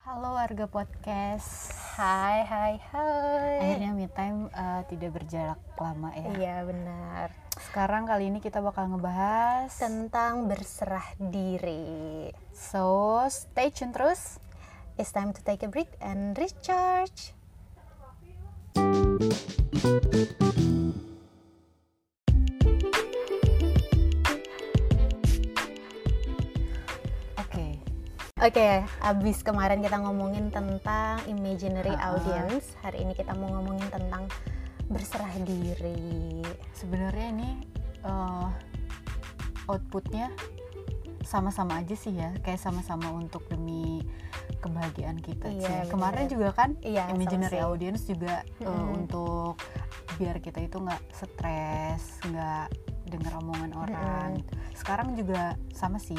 Halo warga podcast. Hai, hai, hai. Akhirnya me time uh, tidak berjarak lama ya. Iya benar. Sekarang kali ini kita bakal ngebahas Tentang berserah diri. So stay tune terus. It's time to take a break and recharge. Oke, abis kemarin kita ngomongin tentang imaginary Ah. audience, hari ini kita mau ngomongin tentang berserah diri. Sebenarnya ini uh, outputnya sama-sama aja sih ya, kayak sama-sama untuk demi kebahagiaan kita. Iya, sih. Kemarin juga kan Iya, sama imaginary sih. audience juga uh, Mm-mm. untuk biar kita itu nggak stres, nggak dengar omongan orang. Mm-mm. Sekarang juga sama sih.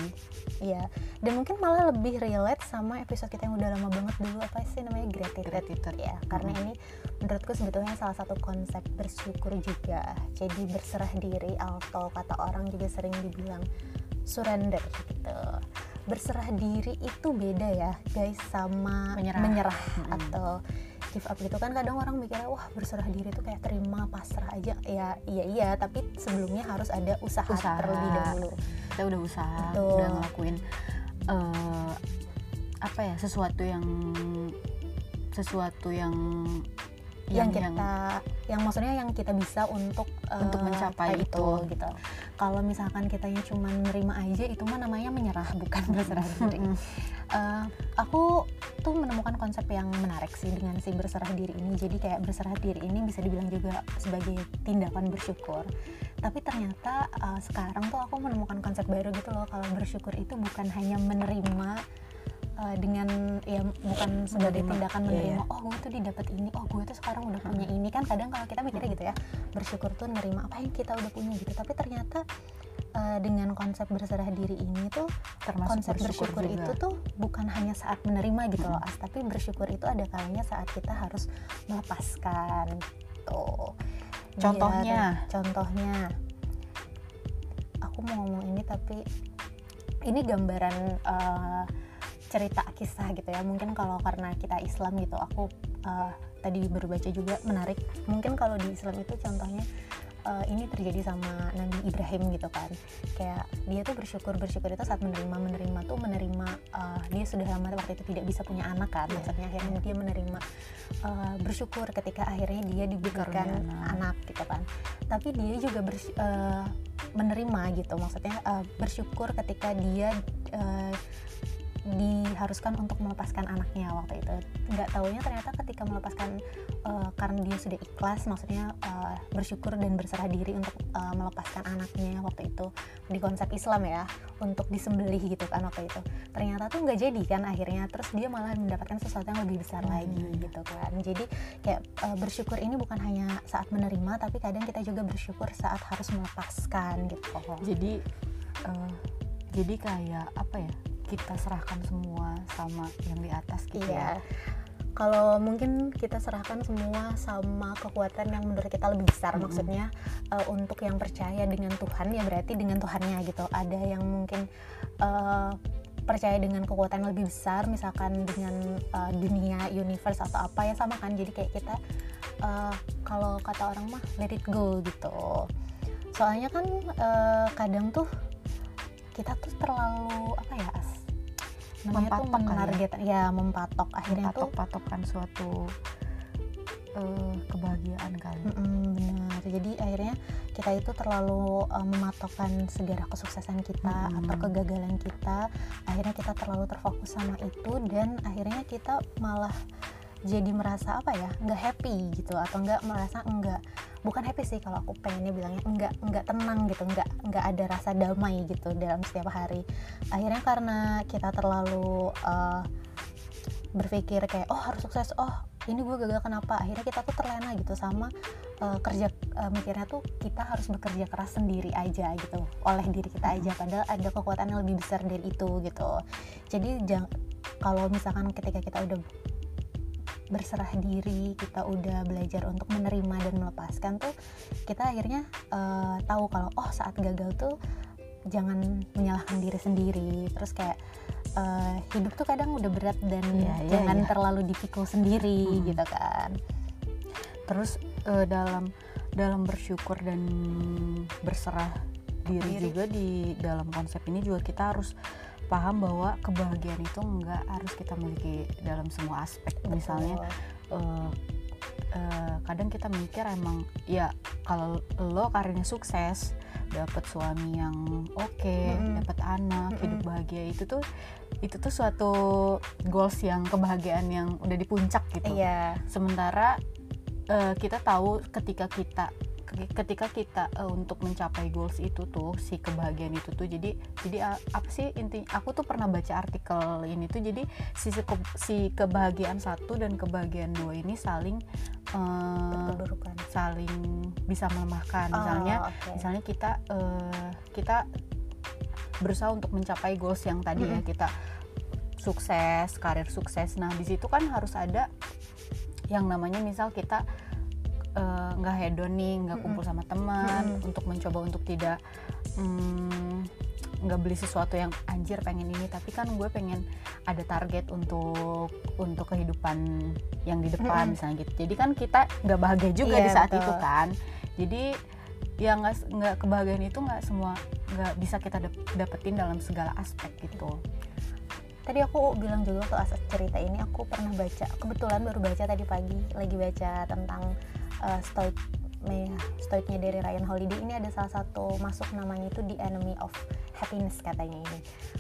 Iya, dan mungkin malah lebih relate sama episode kita yang udah lama banget dulu apa sih namanya gratitude. Gratitude. Ya, karena Mhm. ini menurutku sebetulnya salah satu konsep bersyukur juga. Jadi berserah diri atau kata orang juga sering dibilang surrender gitu. Berserah diri itu beda ya, guys, sama Menyerah. Mhm. atau give up gitu kan kadang orang mikirnya wah berserah diri itu kayak terima pasrah aja ya iya iya tapi sebelumnya harus ada usaha, Usaha. terlebih dahulu kita udah usaha Betul. udah ngelakuin eh, apa ya sesuatu yang sesuatu yang yang, kita yang, maksudnya yang kita bisa untuk Untuk eh, mencapai itu, itu. gitu. kalau misalkan kitanya cuma nerima aja itu mah namanya menyerah bukan berserah diri. Eh, aku tuh menemukan konsep yang menarik sih dengan si berserah diri ini. Jadi kayak berserah diri ini bisa dibilang juga sebagai tindakan bersyukur. Tapi ternyata eh, sekarang tuh aku menemukan konsep baru gitu loh. Kalau bersyukur itu bukan hanya menerima eh, dengan ya bukan sebagai Menerima, tindakan iya, menerima iya. oh gue tuh didapat ini oh gue tuh sekarang udah punya ini kan kadang kalau kita mikirnya gitu ya bersyukur tuh nerima apa yang kita udah punya gitu tapi ternyata eh, dengan konsep berserah diri ini tuh termasuk konsep bersyukur, juga. itu tuh bukan hanya saat menerima gitu loh As, tapi bersyukur itu ada kalanya saat kita harus melepaskan tuh Contohnya? contohnya aku mau ngomong ini tapi ini gambaran eh, cerita kisah gitu ya. Mungkin kalau karena kita Islam gitu aku eh, tadi baru baca juga menarik. Mungkin kalau di Islam itu contohnya eh, ini terjadi sama Nabi Ibrahim gitu kan. Kayak dia tuh bersyukur bersyukur itu saat menerima menerima tuh menerima eh, dia sudah lama waktu itu tidak bisa punya anak kan. Iya. maksudnya akhirnya dia menerima eh, bersyukur ketika akhirnya dia diberikan anak. gitu kan. Tapi dia juga bers- eh, menerima gitu. Maksudnya eh, bersyukur ketika dia eh, diharuskan untuk melepaskan anaknya waktu itu. Nggak taunya ternyata ketika melepaskan eh, karena dia sudah ikhlas maksudnya eh, bersyukur dan berserah diri untuk eh, melepaskan anaknya waktu itu. Di konsep Islam ya untuk disembelih gitu kan waktu itu. Ternyata tuh nggak jadi kan akhirnya terus dia malah mendapatkan sesuatu yang lebih besar Hmm. lagi gitu kan. Jadi kayak eh, bersyukur ini bukan hanya saat menerima tapi kadang kita juga bersyukur saat harus melepaskan gitu. Jadi eh, jadi kayak apa ya kita serahkan semua sama yang di atas gitu Iya. ya Kalau mungkin kita serahkan semua sama kekuatan yang menurut kita lebih besar, Mm-mm. maksudnya eh, untuk yang percaya dengan Tuhan ya berarti dengan Tuhannya gitu. Ada yang mungkin eh, percaya dengan kekuatan yang lebih besar, misalkan dengan eh, dunia, universe atau apa ya sama kan. Jadi kayak kita eh, kalau kata orang mah let it go gitu. Soalnya kan eh, kadang tuh kita tuh terlalu apa ya as Mempatok kali ya? menargetkan ya mempatok akhirnya tuh patok-patokan suatu eh, kebahagiaan kali Mm-mm, benar. Jadi akhirnya kita itu terlalu uh, mematokkan segala kesuksesan kita Mm-mm. atau kegagalan kita. Akhirnya kita terlalu terfokus sama itu dan akhirnya kita malah jadi merasa apa ya nggak happy gitu atau nggak merasa enggak bukan happy sih kalau aku pengennya bilangnya enggak enggak tenang gitu enggak enggak ada rasa damai gitu dalam setiap hari. Akhirnya karena kita terlalu uh, berpikir kayak oh harus sukses oh ini gue gagal kenapa? Akhirnya kita tuh terlena gitu sama uh, kerja uh, mikirnya tuh kita harus bekerja keras sendiri aja gitu oleh diri kita aja padahal ada kekuatan yang lebih besar dari itu gitu. Jadi jang, kalau misalkan ketika kita udah berserah diri kita udah belajar untuk menerima dan melepaskan tuh kita akhirnya uh, tahu kalau oh saat gagal tuh jangan menyalahkan diri sendiri terus kayak uh, hidup tuh kadang udah berat dan Iya, iya, jangan iya. terlalu dipikul sendiri Hmm. gitu kan terus eh, dalam dalam bersyukur dan berserah diri, Diri. juga di dalam konsep ini juga kita harus paham bahwa kebahagiaan itu nggak harus kita miliki dalam semua aspek misalnya eh, kadang kita mikir emang ya kalau lo karirnya sukses dapat suami yang oke Mm-mm. dapat anak Mm-mm. hidup bahagia itu tuh itu tuh suatu goals yang kebahagiaan yang udah di puncak gitu iya sementara eh, kita tahu ketika kita ketika kita eh, untuk mencapai goals itu tuh si kebahagiaan itu tuh jadi jadi a- apa sih inti aku tuh pernah baca artikel ini tuh jadi si ke- si kebahagiaan satu dan kebahagiaan dua ini saling keburukan saling bisa melemahkan misalnya Oh, oke. misalnya kita eh, kita berusaha untuk mencapai goals yang tadi ya Mm-mm. kita sukses karir sukses nah di situ kan harus ada yang namanya misal kita eh, nggak hedon nih nggak kumpul sama teman untuk mencoba untuk tidak mm, nggak beli sesuatu yang anjir pengen ini. Tapi kan gue pengen ada target untuk untuk kehidupan yang di depan misalnya gitu. Jadi kan kita nggak bahagia juga Iya, di saat betul. itu kan. Jadi ya nggak nggak kebahagiaan itu nggak semua nggak bisa kita dap- dapetin dalam segala aspek gitu. Tadi aku bilang juga waktu asal cerita ini aku pernah baca kebetulan baru baca tadi pagi lagi baca tentang uh, stoic stoicnya dari Ryan Holiday. Ini ada salah satu masuk namanya itu the enemy of happiness katanya ini.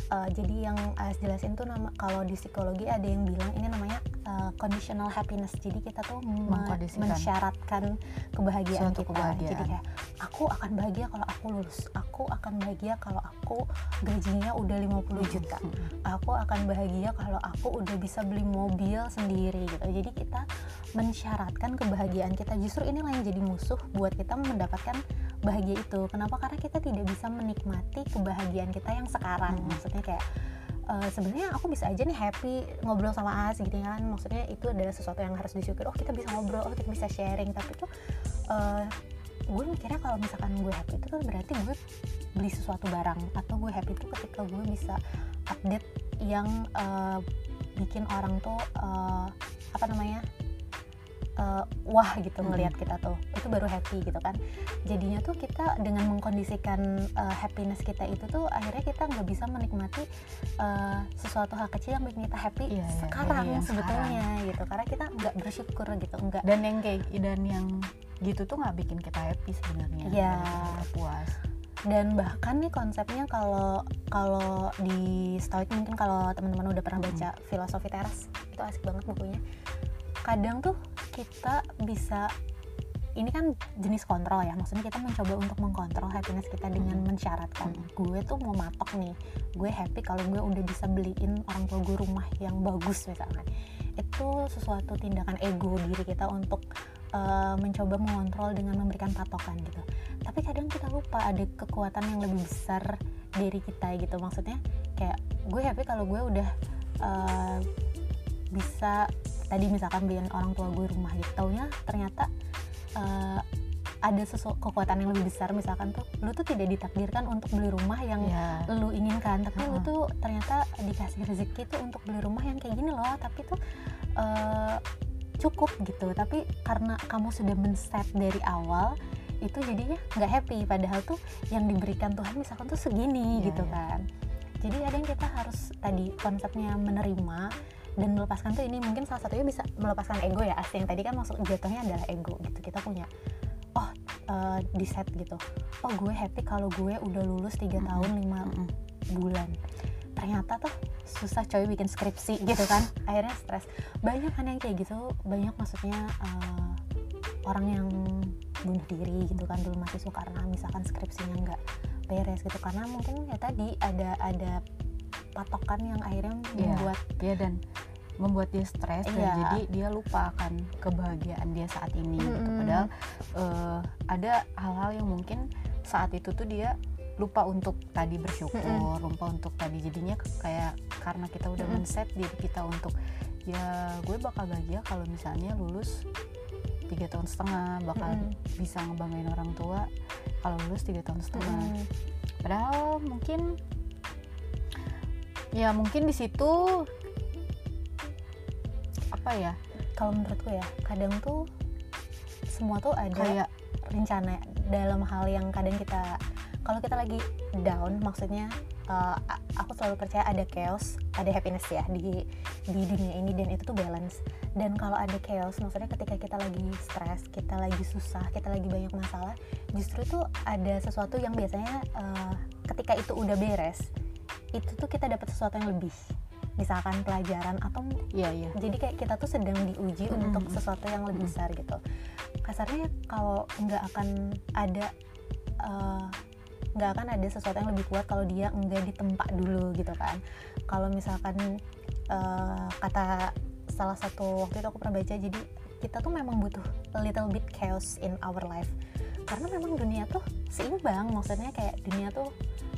Uh, jadi yang As jelasin tuh nama kalau di psikologi ada yang bilang ini namanya uh, conditional happiness. Jadi kita tuh Mengkondisikan. mensyaratkan kebahagiaan Suatu kita. kebahagiaan. jadi kayak aku akan bahagia kalau aku lulus. Aku akan bahagia kalau aku gajinya udah 50 juta. Aku akan bahagia kalau aku udah bisa beli mobil sendiri gitu. Jadi kita mensyaratkan kebahagiaan kita. Justru inilah yang jadi musuh buat kita mendapatkan bahagia itu. Kenapa? Karena kita tidak bisa menikmati kebahagiaan kita yang sekarang. Mhm. maksudnya kayak eh, sebenarnya aku bisa aja nih happy ngobrol sama As gitu kan. Maksudnya itu adalah sesuatu yang harus disyukur oh kita bisa ngobrol oh kita bisa sharing. Tapi tuh eh, gue mikirnya kalau misalkan gue happy itu kan berarti gue beli sesuatu barang. Atau gue happy itu ketika gue bisa update yang eh, bikin orang tuh eh, apa namanya eh, wah gitu Hmm. ngelihat kita tuh itu baru happy gitu kan. Jadinya tuh kita dengan mengkondisikan eh, happiness kita itu tuh akhirnya kita nggak bisa menikmati eh, sesuatu hal kecil yang bikin kita happy Iya, iya, sekarang yang sebetulnya gitu. Karena kita nggak bersyukur gitu nggak dan yang kayak dan yang gitu tuh nggak bikin kita happy sebenarnya Iya. kita puas. Dan bahkan nih konsepnya kalau kalau di Stoic mungkin kalau teman-teman udah pernah baca filosofi teras itu asik banget bukunya. Kadang tuh kita bisa ini kan jenis kontrol ya. Maksudnya kita mencoba untuk mengkontrol happiness kita dengan Mm. mensyaratkan Mm. gue tuh mau matok nih. Gue happy kalau gue udah bisa beliin orang tua gue rumah yang bagus misalkan. Itu sesuatu tindakan ego diri kita untuk uh, mencoba mengontrol dengan memberikan patokan gitu. Tapi kadang kita lupa ada kekuatan yang lebih besar dari kita gitu. Maksudnya kayak gue happy kalau gue udah uh, bisa tadi misalkan beliin orang tua gue rumah gitu taunya ternyata uh, ada sesuatu kekuatan yang lebih besar misalkan tuh lu tuh tidak ditakdirkan untuk beli rumah yang ya lu inginkan tapi lu Heeh. tuh ternyata dikasih rezeki tuh untuk beli rumah yang kayak gini loh tapi tuh eh, cukup gitu tapi karena kamu sudah men-set dari awal itu jadinya nggak happy padahal tuh yang diberikan Tuhan misalkan tuh segini Iya, gitu iya. kan jadi kadang kita harus tadi konsepnya menerima dan melepaskan tuh ini mungkin salah satunya bisa melepaskan ego ya asli yang tadi kan maksud jatuhnya adalah ego gitu. Kita punya oh eh, di set gitu. Oh gue happy kalau gue udah lulus tiga Mm-mm. tahun lima Mm-mm. bulan. Ternyata tuh susah coy bikin skripsi gitu kan. Akhirnya stres. Banyak kan yang kayak gitu. Banyak maksudnya eh, orang yang bunuh diri gitu kan. Dulu mahasiswa karena misalkan skripsinya nggak beres gitu. Karena mungkin ya tadi ada ada patokan yang akhirnya Iya. membuat ya dan membuat dia stres dan Iya. jadi dia lupa akan kebahagiaan dia saat ini gitu. Mm-mm. padahal eh, ada hal-hal yang mungkin saat itu tuh dia lupa untuk tadi bersyukur lupa untuk tadi jadinya kayak karena kita udah Mm-mm. men-set diri kita untuk ya gue bakal bahagia kalau misalnya lulus tiga tahun setengah bakal Mm-mm. bisa ngebanggain orang tua kalau lulus tiga tahun setengah Mm-mm. padahal mungkin ya mungkin di situ apa ya? Kalau menurutku ya kadang tuh semua tuh ada kayak rencana dalam hal yang kadang kita kalau kita lagi down maksudnya uh, aku selalu percaya ada chaos ada happiness ya di di dunia ini dan itu tuh balance. Dan kalau ada chaos maksudnya ketika kita lagi stres kita lagi susah kita lagi banyak masalah justru tuh ada sesuatu yang biasanya uh, ketika itu udah beres itu tuh kita dapat sesuatu yang lebih. Misalkan pelajaran atau iya iya. jadi kayak kita tuh sedang diuji Mm-mm. untuk sesuatu yang lebih Mm-mm. besar gitu. Kasarnya kalau nggak akan ada eh, nggak akan ada sesuatu yang lebih kuat kalau dia nggak ditempa dulu gitu kan. Kalau misalkan eh, kata salah satu waktu itu aku pernah baca jadi kita tuh memang butuh a little bit chaos in our life. Karena memang dunia tuh seimbang maksudnya kayak dunia tuh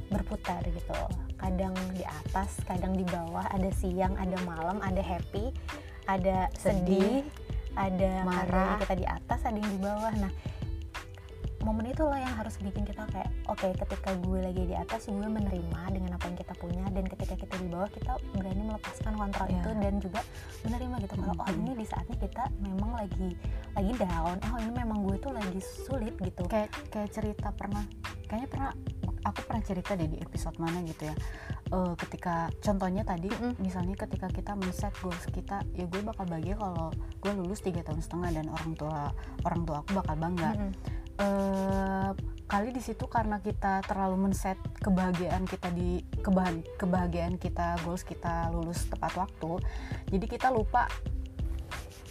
berputar gitu kadang di atas kadang di bawah ada siang ada malam ada happy ada sedih, Sedih, ada marah. kita di atas ada yang di bawah nah momen itulah yang harus bikin kita kayak oke ketika gue lagi di atas gue menerima dengan apa yang kita punya dan ketika kita di bawah kita berani melepaskan kontrol Iya. itu dan juga menerima gitu kalau oh Mhm. ini di saatnya kita memang lagi lagi down oh ini memang gue tuh lagi sulit gitu kayak kayak cerita pernah kayaknya pernah aku pernah cerita deh di episode mana gitu ya Eh, ketika contohnya tadi Mm-mm. misalnya ketika kita men-set goals kita ya gue bakal bahagia kalau gue lulus tiga tahun setengah dan orang tua orang tua aku bakal bangga Mm-mm. eh kali di situ karena kita terlalu men-set kebahagiaan kita di kebahan kebahagiaan kita goals kita lulus tepat waktu jadi kita lupa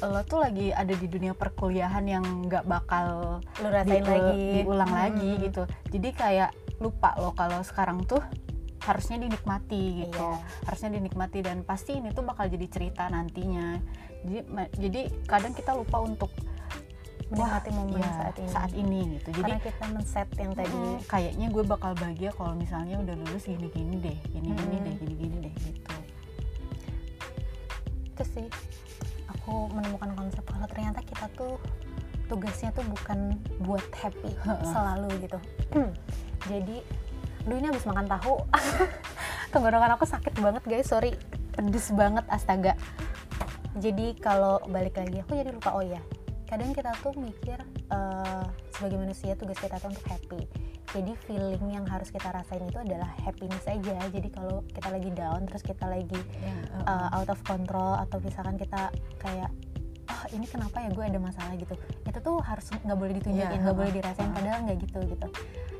lo tuh lagi ada di dunia perkuliahan yang nggak bakal lu rasain diul- lagi diulang Mm-mm. lagi gitu jadi kayak lupa lo kalau sekarang tuh harusnya dinikmati gitu. Iya. harusnya dinikmati dan pasti ini tuh bakal jadi cerita nantinya. Jadi jadi kadang kita lupa untuk menikmati momen ya, saat ini. Gitu. Jadi karena kita men-set yang tadi. Mm, kayaknya gue bakal bahagia kalau misalnya udah lulus gini-gini deh gini-gini Mm-mm. deh gini-gini deh gitu. Itu sih. Aku menemukan konsep kalau ternyata kita tuh tugasnya tuh bukan buat happy selalu gitu jadi lu ini habis makan tahu. Tenggorokan aku sakit banget guys. Sorry pedes banget astaga. Jadi kalau balik lagi aku jadi lupa oh ya kadang kita tuh mikir eh, sebagai manusia tugas kita tuh untuk happy. Jadi feeling yang harus kita rasain itu adalah happiness aja. Jadi kalau kita lagi down terus kita lagi uh, out of control atau misalkan kita kayak oh ini kenapa ya gue ada masalah? gitu. Itu tuh harus nggak boleh ditunjukin Iya, nggak boleh ha-ha. dirasain padahal nggak gitu gitu.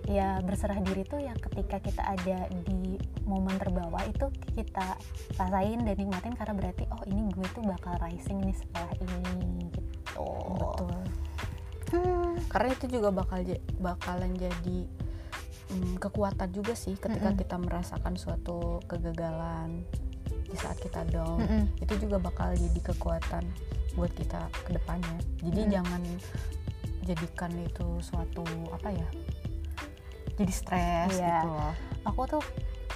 Ya berserah diri tuh ya ketika kita ada di momen terbawah itu kita rasain dan nikmatin karena berarti oh ini gue tuh bakal rising nih setelah ini gitu. Betul. Hmm, karena itu juga bakal bakalan jadi mm, kekuatan juga sih ketika Mm-mm. kita merasakan suatu kegagalan di saat kita down mm-mm. itu juga bakal jadi kekuatan buat kita ke depannya jadi Mm. jangan jadikan itu suatu apa ya jadi stres Iya. gitu loh aku tuh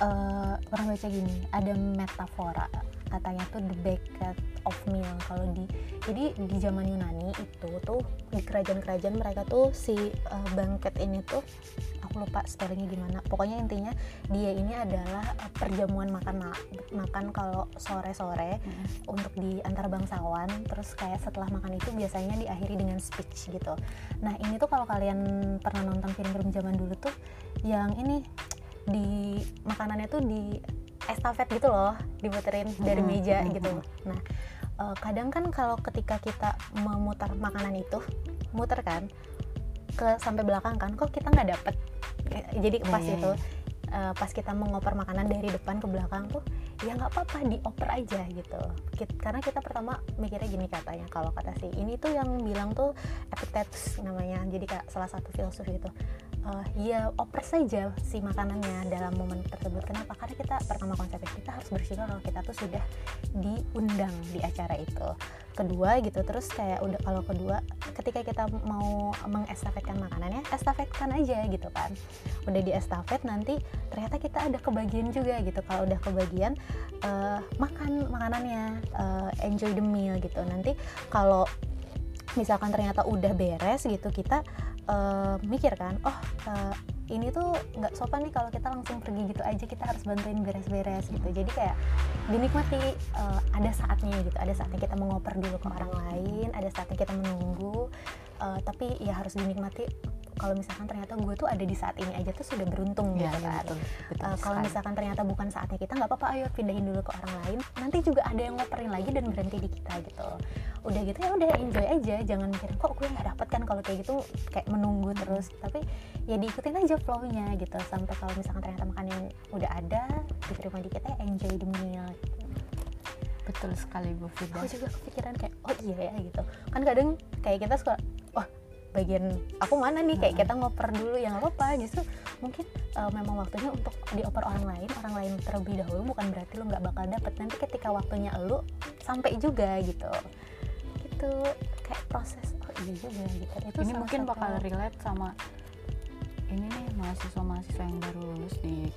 eh, pernah baca gini ada metafora katanya tuh the bucket of meal kalau di jadi di zaman Yunani itu tuh di kerajaan-kerajaan mereka tuh si eh, banquet ini tuh aku lupa spellingnya gimana pokoknya intinya dia ini adalah perjamuan makan ma- makan kalau sore-sore Mm-mm. untuk di antar bangsawan. Terus kayak setelah makan itu biasanya diakhiri dengan speech gitu. Nah ini tuh kalau kalian pernah nonton film-film zaman dulu tuh yang ini di makanannya tuh di estafet gitu loh diputerin dari meja mm-mm, gitu. nah eh, kadang kan kalau ketika kita memutar makanan itu muter kan ke sampai belakang kan kok kita nggak dapet? Eh, jadi Iya, pas iya, itu iya. eh, pas kita mengoper makanan dari depan ke belakang tuh ya nggak apa-apa dioper aja gitu. Kit- karena kita pertama mikirnya gini katanya kalau kata si ini tuh yang bilang tuh Epictetus namanya jadi kayak salah satu filsuf itu eh, ya oper saja si makanannya dalam momen tersebut. Kenapa? Karena kita pertama konsepnya kita harus bersyukur kalau kita tuh sudah diundang di acara itu. Kedua gitu terus kayak udah kalau kedua ketika kita mau mengestafetkan makanannya estafetkan aja gitu kan. Udah di estafet nanti ternyata kita ada kebagian juga gitu. Kalau udah kebagian eh, makan makanannya eh, enjoy the meal gitu. Nanti kalau misalkan ternyata udah beres gitu kita eh, mikir kan oh eh, ini tuh nggak sopan nih kalau kita langsung pergi gitu aja kita harus bantuin beres-beres gitu. Jadi kayak dinikmati eh, ada saatnya gitu ada saatnya kita mengoper dulu ke orang lain ada saatnya kita menunggu eh, tapi ya harus dinikmati kalau misalkan ternyata gue tuh ada di saat ini aja tuh sudah beruntung Iya, gitu iya, kan. betul, betul Uh, kalau misalkan ternyata bukan saatnya kita nggak apa-apa ayo pindahin dulu ke orang lain. Nanti juga ada yang ngoperin lagi dan berhenti di kita gitu. Udah gitu ya udah enjoy aja. Jangan mikirin kok gue nggak dapet kan kalau kayak gitu? Kayak menunggu terus. Tapi ya diikutin aja flow-nya gitu. Sampai kalau misalkan ternyata makanan udah ada diterima di kita ya enjoy the meal. Betul sekali Bu Firda aku juga kepikiran kayak oh iya ya gitu. Kan kadang kayak kita suka wah bagian aku mana nih kayak kita ngoper dulu ya nggak apa-apa. Justru mungkin uh, memang waktunya untuk dioper orang lain orang lain terlebih dahulu bukan berarti lu nggak bakal dapet. Nanti ketika waktunya lu sampai juga gitu. Gitu kayak proses oh iya juga gitu. Itu ini mungkin satu- bakal relate sama ini nih mahasiswa-mahasiswa yang baru lulus di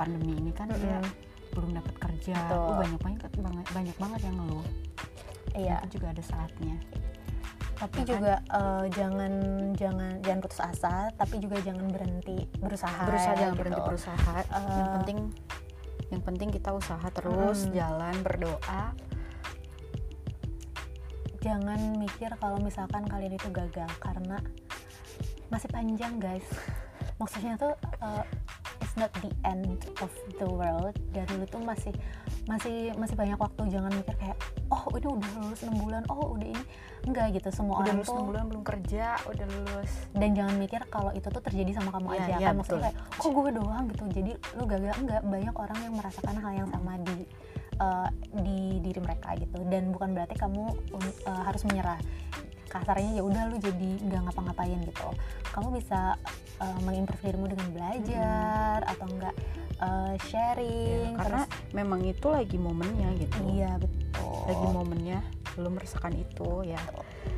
pandemi ini kan dia Mm-mm. belum dapat kerja. Betul. Oh, banyak banget banget banyak banget yang ngeluh. Iya. Itu juga ada saatnya tapi Ya kan? juga uh, jangan jangan jangan putus asa tapi juga jangan berhenti berusaha berusaha jangan gitu. berhenti berusaha yang Eh, penting yang penting kita usaha terus Mm. jalan berdoa jangan mikir kalau misalkan kalian itu gagal karena masih panjang guys maksudnya tuh uh, it's not the end of the world dan lu tuh masih masih masih banyak waktu jangan mikir kayak oh ini udah lulus 6 bulan oh udah ini. Enggak gitu semua udah orang lulus tuh 6 bulan belum kerja udah lulus. Dan jangan mikir kalau itu tuh terjadi sama kamu Iya, aja iya, kan? maksudnya kayak kok gue doang? gitu. Jadi lu gagal enggak. Banyak orang yang merasakan hal yang sama di uh, di diri mereka gitu. Dan bukan berarti kamu uh, harus menyerah. Kasarnya ya udah lu jadi nggak ngapa-ngapain gitu. Kamu bisa uh, mengimprove dirimu dengan belajar atau enggak uh, Ya, sharing karena terus memang itu lagi momennya gitu. Iya betul. Lagi momennya belum merasakan itu ya.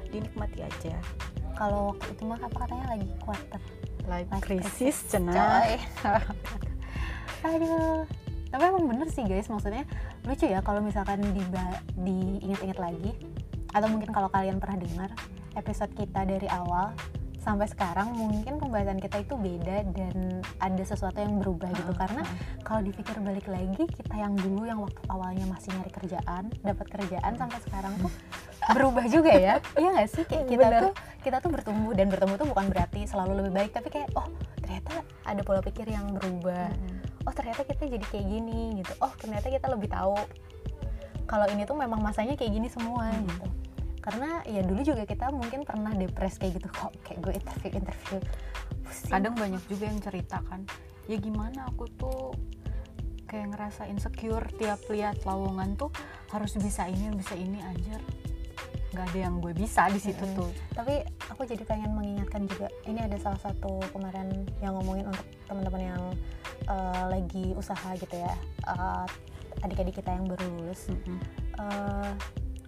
Dinikmati aja. Kalau waktu itu mah apa katanya lagi quarter. Life Life crisis crisis, cenah. aduh. Tapi emang bener sih guys. Maksudnya lucu ya kalau misalkan di diingat-ingat lagi. Atau mungkin kalau kalian pernah dengar episode kita dari awal sampai sekarang mungkin pembahasan kita itu beda dan ada sesuatu yang berubah gitu. Karena kalau dipikir balik lagi kita yang dulu yang waktu awalnya masih nyari kerjaan dapat kerjaan sampai sekarang tuh berubah juga ya. Iya nggak sih? Kayak kita Bener. tuh kita tuh bertumbuh dan bertumbuh tuh bukan berarti selalu lebih baik tapi kayak oh ternyata ada pola pikir yang berubah. Oh ternyata kita jadi kayak gini gitu. Oh ternyata kita lebih tahu kalau ini tuh memang masanya kayak gini semua Hmm. gitu karena ya dulu juga kita mungkin pernah depres kayak gitu kok kayak gue interview interview. Pusing. Kadang banyak juga yang cerita kan ya gimana aku tuh kayak ngerasa insecure tiap lihat lowongan tuh harus bisa ini bisa ini anjir. Nggak ada yang gue bisa di situ Mm-mm. tuh. Tapi aku jadi pengen mengingatkan juga ini ada salah satu kemarin yang ngomongin untuk teman-teman yang eh, lagi usaha gitu ya Eh, adik-adik kita yang baru lulus. Eh,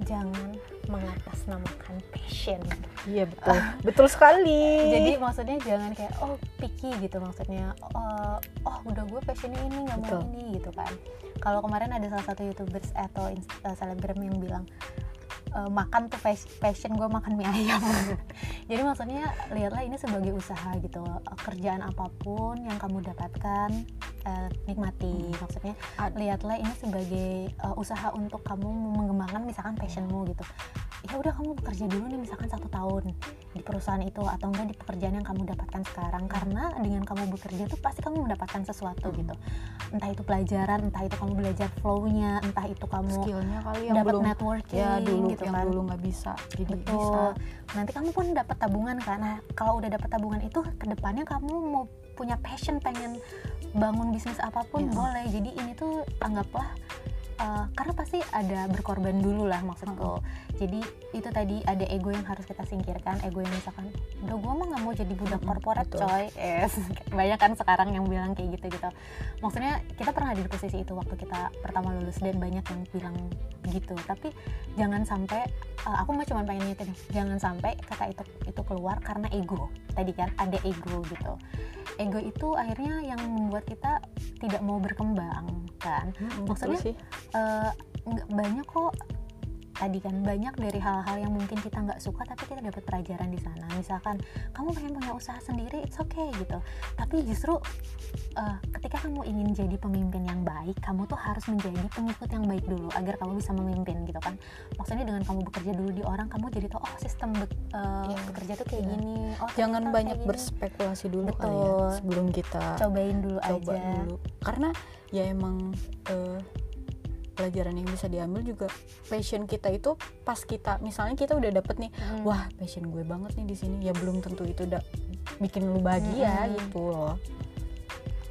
jangan mengatasnamakan passion. Iya betul. Betul sekali. Jadi maksudnya jangan kayak oh picky gitu maksudnya. Oh, oh udah gue passionnya ini nggak mau ini gitu kan. Kalau kemarin ada salah satu youtubers atau eh, selebgram yang bilang eh, makan tuh pas- passion gue makan mie ayam. Jadi maksudnya lihatlah ini sebagai usaha gitu Eh, kerjaan apa pun yang kamu dapatkan eh, nikmati. Hmm. maksudnya lihatlah ini sebagai eh, usaha untuk kamu mengembangkan misalkan passionmu gitu. Ya udah kamu bekerja dulu nih misalkan satu tahun di perusahaan itu atau enggak di pekerjaan yang kamu dapatkan sekarang. Karena dengan kamu bekerja tuh pasti kamu mendapatkan sesuatu Hmm. gitu. Entah itu pelajaran entah itu kamu belajar flow-nya entah itu kamu skillnya kali yang dapat belum networking ya dulu gitu yang kan. dulu nggak bisa jadi bisa. Betul nanti kamu pun dapat tabungan kan. Nah kalau udah dapat tabungan itu ke depannya kamu mau punya passion pengen bangun bisnis apa pun Iya. boleh. Jadi ini tuh anggaplah uh, karena pasti ada berkorban dulu lah maksudku. Jadi itu tadi ada ego yang harus kita singkirkan ego yang misalkan udah gue mah nggak mau jadi budak Mm-mm, korporat betul. coy. Yes. banyak kan sekarang yang bilang kayak gitu gitu. Maksudnya kita pernah ada di posisi itu waktu kita pertama lulus dan banyak yang bilang gitu. Tapi jangan sampai uh, aku mah cuma pengen nih jangan sampai kata itu itu keluar karena ego tadi kan ada ego gitu. Ego itu akhirnya yang membuat kita tidak mau berkembang kan? Mm, betul Maksudnya, sih. nggak banyak kok tadi kan banyak dari hal-hal yang mungkin kita nggak suka tapi kita dapat pelajaran di sana misalkan kamu pengen punya usaha sendiri it's okay gitu tapi justru uh, ketika kamu ingin jadi pemimpin yang baik kamu tuh harus menjadi pengikut yang baik dulu agar kamu bisa memimpin gitu kan maksudnya dengan kamu bekerja dulu di orang kamu jadi tahu oh sistem be uh, Iya. bekerja tuh kayak Iya. gini oh jangan banyak gini. berspekulasi dulu kali ya Betul. sebelum kita cobain dulu coba aja dulu karena ya emang eh, pelajaran yang bisa diambil juga passion kita itu pas kita misalnya kita udah dapet nih Mm. wah passion gue banget nih di sini ya belum tentu itu udah bikin lu bahagia Mm-mm. gitu loh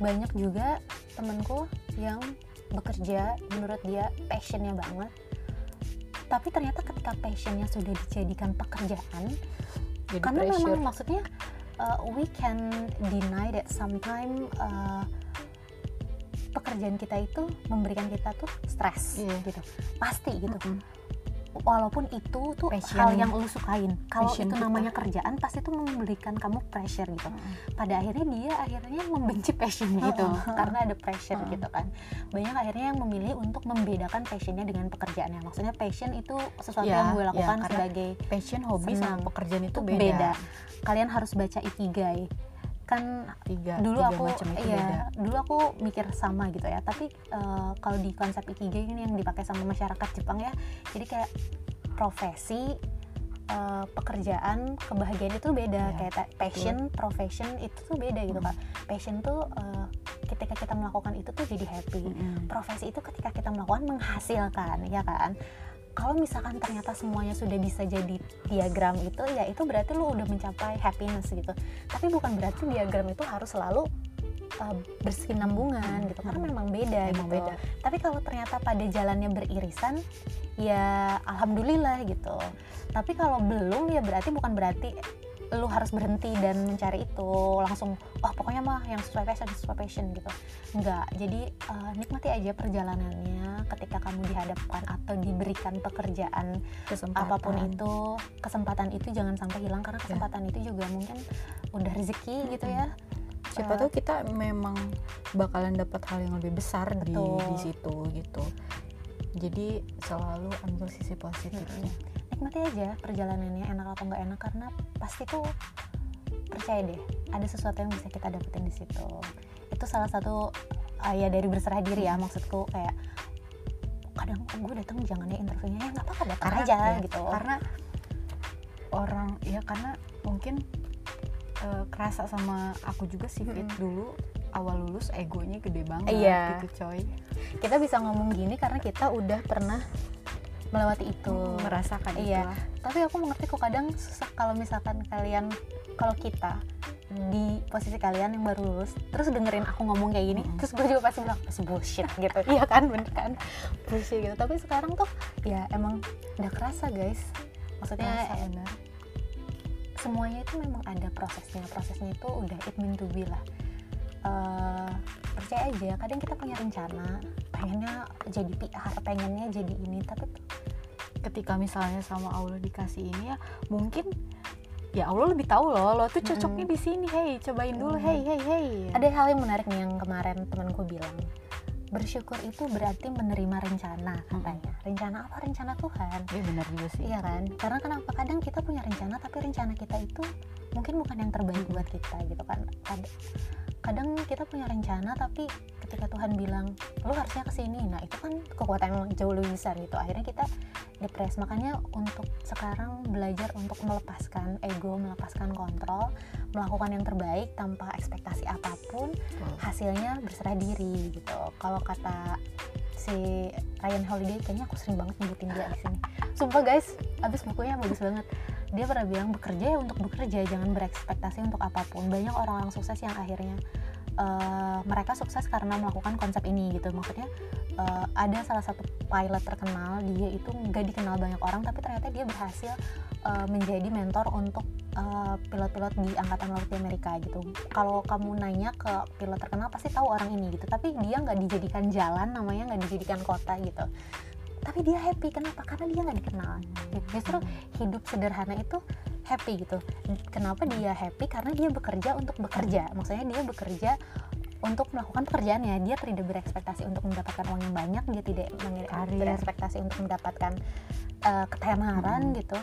banyak juga temenku yang bekerja menurut dia passionnya banget tapi ternyata ketika passionnya sudah dijadikan pekerjaan jadi karena pressure memang maksudnya uh, we can deny that sometime uh, pekerjaan kita itu memberikan kita tuh stres Iya. gitu pasti gitu Mm-mm. walaupun itu tuh Passion. hal yang lu sukain kalau Passion itu kita. namanya kerjaan pasti tuh memberikan kamu pressure gitu Mm-mm. pada akhirnya dia akhirnya membenci passionnya itu Heeh. karena ada pressure Heeh. gitu kan banyak akhirnya yang memilih untuk membedakan passionnya dengan pekerjaannya maksudnya passion itu sesuatu Ya, yang gue ya, lakukan karena sebagai passion hobi Senang. sama pekerjaan itu Itu beda, beda. kalian harus baca ikigai kan tiga dulu tiga aku macam itu iya beda. dulu aku mikir sama gitu ya. Tapi eh, kalau di konsep ikigai ini yang dipakai sama masyarakat Jepang ya jadi kayak profesi eh, pekerjaan kebahagiaan itu beda. Iya, kayak ta- passion profession itu tuh beda gitu Hmm. kan passion tuh eh, ketika kita melakukan itu tuh jadi happy. Profesi itu ketika kita melakukan menghasilkan ya kan kalau misalkan ternyata semuanya sudah bisa jadi diagram itu ya itu berarti lu udah mencapai happiness gitu. Tapi bukan berarti diagram itu harus selalu uh, bersinambungan gitu karena memang beda Emang gitu. beda. tapi kalau ternyata pada jalannya beririsan ya alhamdulillah gitu. Tapi kalau belum ya berarti bukan berarti lu harus berhenti dan mencari itu. Langsung oh pokoknya mah yang sesuai passion sesuai passion gitu. Enggak jadi uh, nikmati aja perjalanannya ketika kamu dihadapkan atau diberikan pekerjaan kesempatan. apa pun itu. Kesempatan itu jangan sampai hilang karena Ya. kesempatan itu juga mungkin udah rezeki gitu ya. Siapa Eh, tahu kita memang bakalan dapat hal yang lebih besar di Betul. di situ gitu. Jadi selalu ambil sisi positifnya nikmati aja perjalanannya enak atau nggak enak karena pasti tuh percaya deh ada sesuatu yang bisa kita dapetin di situ. Itu salah satu uh, ya dari berserah diri ya maksudku kayak kadang gue datang jangan ya interviewnya. Ya nggak apa-apa datang Karena- aja ya, gitu. karena orang ya karena mungkin eh, kerasa sama aku juga sih Fit, Mm-mm. dulu awal lulus egonya gede banget Iya. gitu coy. Kita bisa ngomong gini karena kita udah pernah melewati itu merasakan Iya. itulah. tapi aku mengerti kok kadang susah kalau misalkan kalian kalau kita di posisi kalian yang baru lulus terus dengerin aku ngomong kayak gini Mm-mm. terus gue juga pasti bilang bullshit gitu iya kan bener kan bullshit gitu tapi sekarang tuh ya emang udah kerasa guys maksudnya Kerasa, eh, benar. semuanya itu memang ada prosesnya prosesnya itu udah it meant to be lah Eh, percaya aja kadang kita punya rencana pengennya jadi PR pengennya jadi ini tapi ketika misalnya sama Allah dikasih ini ya mungkin ya Allah lebih tahu loh lo tuh cocoknya di sini hey cobain dulu Mm. hey hey hey ada hal yang menarik nih yang kemarin temanku bilang bersyukur itu berarti menerima rencana katanya. Rencana apa? Rencana Tuhan. Iya benar juga sih. Iya kan? Karena kenapa? Kadang kita punya rencana tapi rencana kita itu mungkin bukan yang terbaik buat kita gitu kan. Kad- kadang kita punya rencana tapi ketika Tuhan bilang lu harusnya ke sini nah itu kan kekuatan yang jauh lebih besar gitu. Akhirnya kita depres. Makanya untuk sekarang belajar untuk melepaskan ego melepaskan kontrol melakukan yang terbaik tanpa ekspektasi apa pun hasilnya berserah diri gitu. Kalau kata si Ryan Holiday kayaknya aku sering banget nyebutin dia di sini. Sumpah guys abis bukunya bagus banget dia pernah bilang bekerja ya untuk bekerja jangan berekspektasi untuk apa pun. Banyak orang-orang sukses yang akhirnya eh, mereka sukses karena melakukan konsep ini gitu. Maksudnya eh, ada salah satu pilot terkenal dia itu nggak dikenal banyak orang tapi ternyata dia berhasil eh, menjadi mentor untuk pilot-pilot di angkatan laut di Amerika gitu. Kalau kamu nanya ke pilot terkenal pasti tahu orang ini gitu. Tapi dia nggak dijadikan jalan namanya nggak dijadikan kota gitu tapi dia happy. Kenapa? Karena dia nggak dikenal. Justru hidup sederhana itu happy gitu. Kenapa dia happy? Karena dia bekerja untuk bekerja. Maksudnya dia bekerja untuk melakukan pekerjaannya. Dia tidak berekspektasi untuk mendapatkan uang yang banyak. Dia tidak Karir. berekspektasi untuk mendapatkan uh, ketenaran Mm. gitu.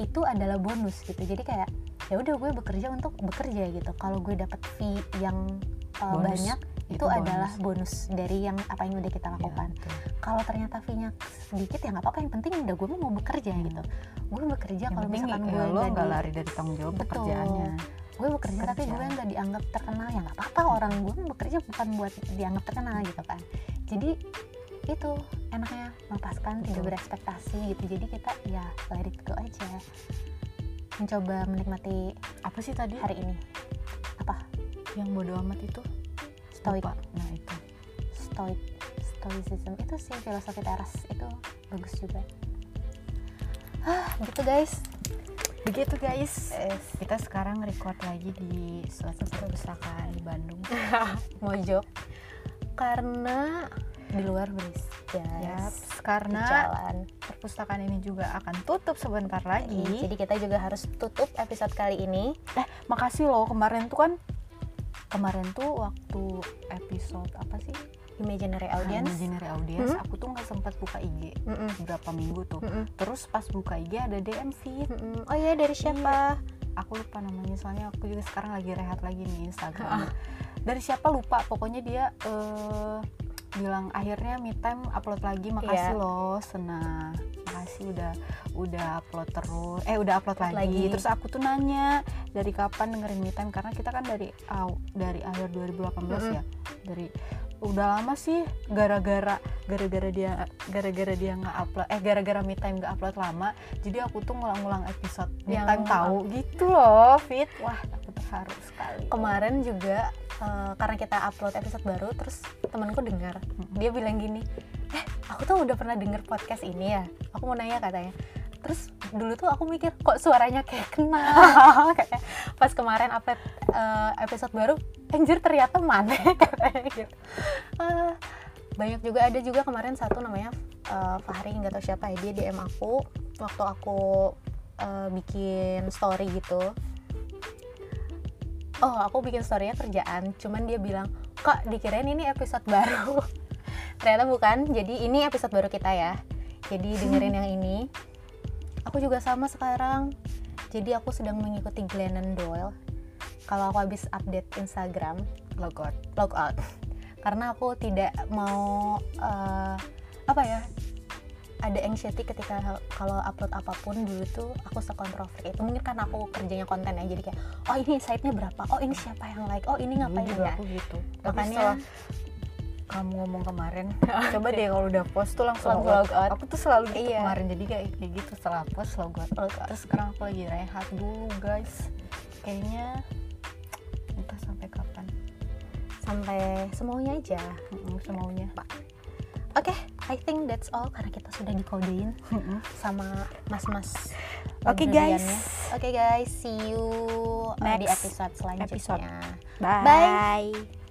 Itu adalah bonus gitu. Jadi kayak ya udah gue bekerja untuk bekerja gitu. Kalau gue dapat fee yang uh, Bonus. banyak itu, Itu bonus. adalah bonus dari yang apa yang udah kita Ya, lakukan betul. kalau ternyata fee-nya sedikit ya nggak apa-apa yang penting udah gue mau bekerja Hmm. gitu gue bekerja kalau misalkan ya, gue lo nggak lari dari tanggung jawab Betul. pekerjaannya gue bekerja tapi Kerja. gue nggak dianggap terkenal ya nggak apa-apa orang gue bekerja bukan buat dianggap terkenal gitu kan jadi itu enaknya melepaskan tidak Betul. berekspektasi gitu jadi kita ya let it go aja mencoba menikmati apa sih tadi hari ini apa yang bodoh amat itu Lupa. nah itu. Stoic stoicism. Itu sih filosofi teras itu bagus juga. Ah gitu guys. Begitu guys. Es, kita sekarang record lagi di suatu perpustakaan di Bandung. Mojok karena di luar berisik guys karena jalan. perpustakaan ini juga akan tutup sebentar lagi. Jadi kita juga harus tutup episode kali ini. Makasih loh. Kemarin tuh kan kemarin tuh waktu episode apa sih imaginary Ah, audience Imaginary audience Mhm. aku tuh nggak sempat buka IG Mm-mm. beberapa minggu tuh Mm-mm. terus pas buka IG ada DM feed Mm-mm. oh iya dari siapa aku lupa namanya soalnya aku juga sekarang lagi rehat lagi nih Ah. Instagram dari siapa lupa pokoknya dia eh, bilang akhirnya me time upload lagi makasih Iya. loh senang makasih udah udah upload terus eh udah upload Upload lagi. lagi. terus aku tuh nanya dari kapan dengerin me time karena kita kan dari aw- dari akhir 2018 Mm-mm. ya dari udah lama sih gara-gara gara-gara dia gara-gara dia nggak upload eh gara-gara me time nggak upload lama jadi aku tuh ngulang-ngulang episode me time tahu gitu loh fit wah terharu sekali. Kemarin juga eh, karena kita upload episode baru terus temanku dengar. Mm-mm. dia bilang gini eh aku tuh udah pernah denger podcast ini ya. Aku mau nanya katanya. Terus dulu tuh aku mikir kok suaranya kayak kenal? Kayak pas kemarin upload eh, episode baru anjir ternyata mana katanya gitu. Eh, banyak juga ada juga kemarin satu namanya eh, Fahri nggak tahu siapa ya dia DM aku. Waktu aku eh, bikin story gitu oh aku bikin storynya kerjaan cuman dia bilang kak dikirain ini episode baru? Ternyata bukan. Jadi ini episode baru kita ya. Jadi dengerin yang ini. Aku juga sama sekarang. Jadi aku sedang mengikuti Glennon Doyle. Kalau aku habis update Instagram logot log out. Karena aku tidak mau eh, apa ya ada anxiety ketika kalau upload apa pun dulu tuh aku sekontrovert itu mungkin kan aku kerjanya konten ya jadi kayak oh ini site-nya berapa? Oh ini siapa yang like? Oh ini ngapain juga ya? aku gitu. Tapi makanya setelah kamu ngomong kemarin coba deh kalau udah post tuh langsung log out. aku tuh selalu gitu Iya. kemarin jadi kayak kayak gitu setelah post log out log out. terus sekarang aku lagi rehat dulu guys. Kayaknya entah sampai kapan. Sampai semaunya aja. Semaunya. Oke I think that's all karena kita sudah dikodein Mm-mm. sama mas-mas Oke, briliannya. guys. oke guys see you uh, di Next episode selanjutnya episode. Bye.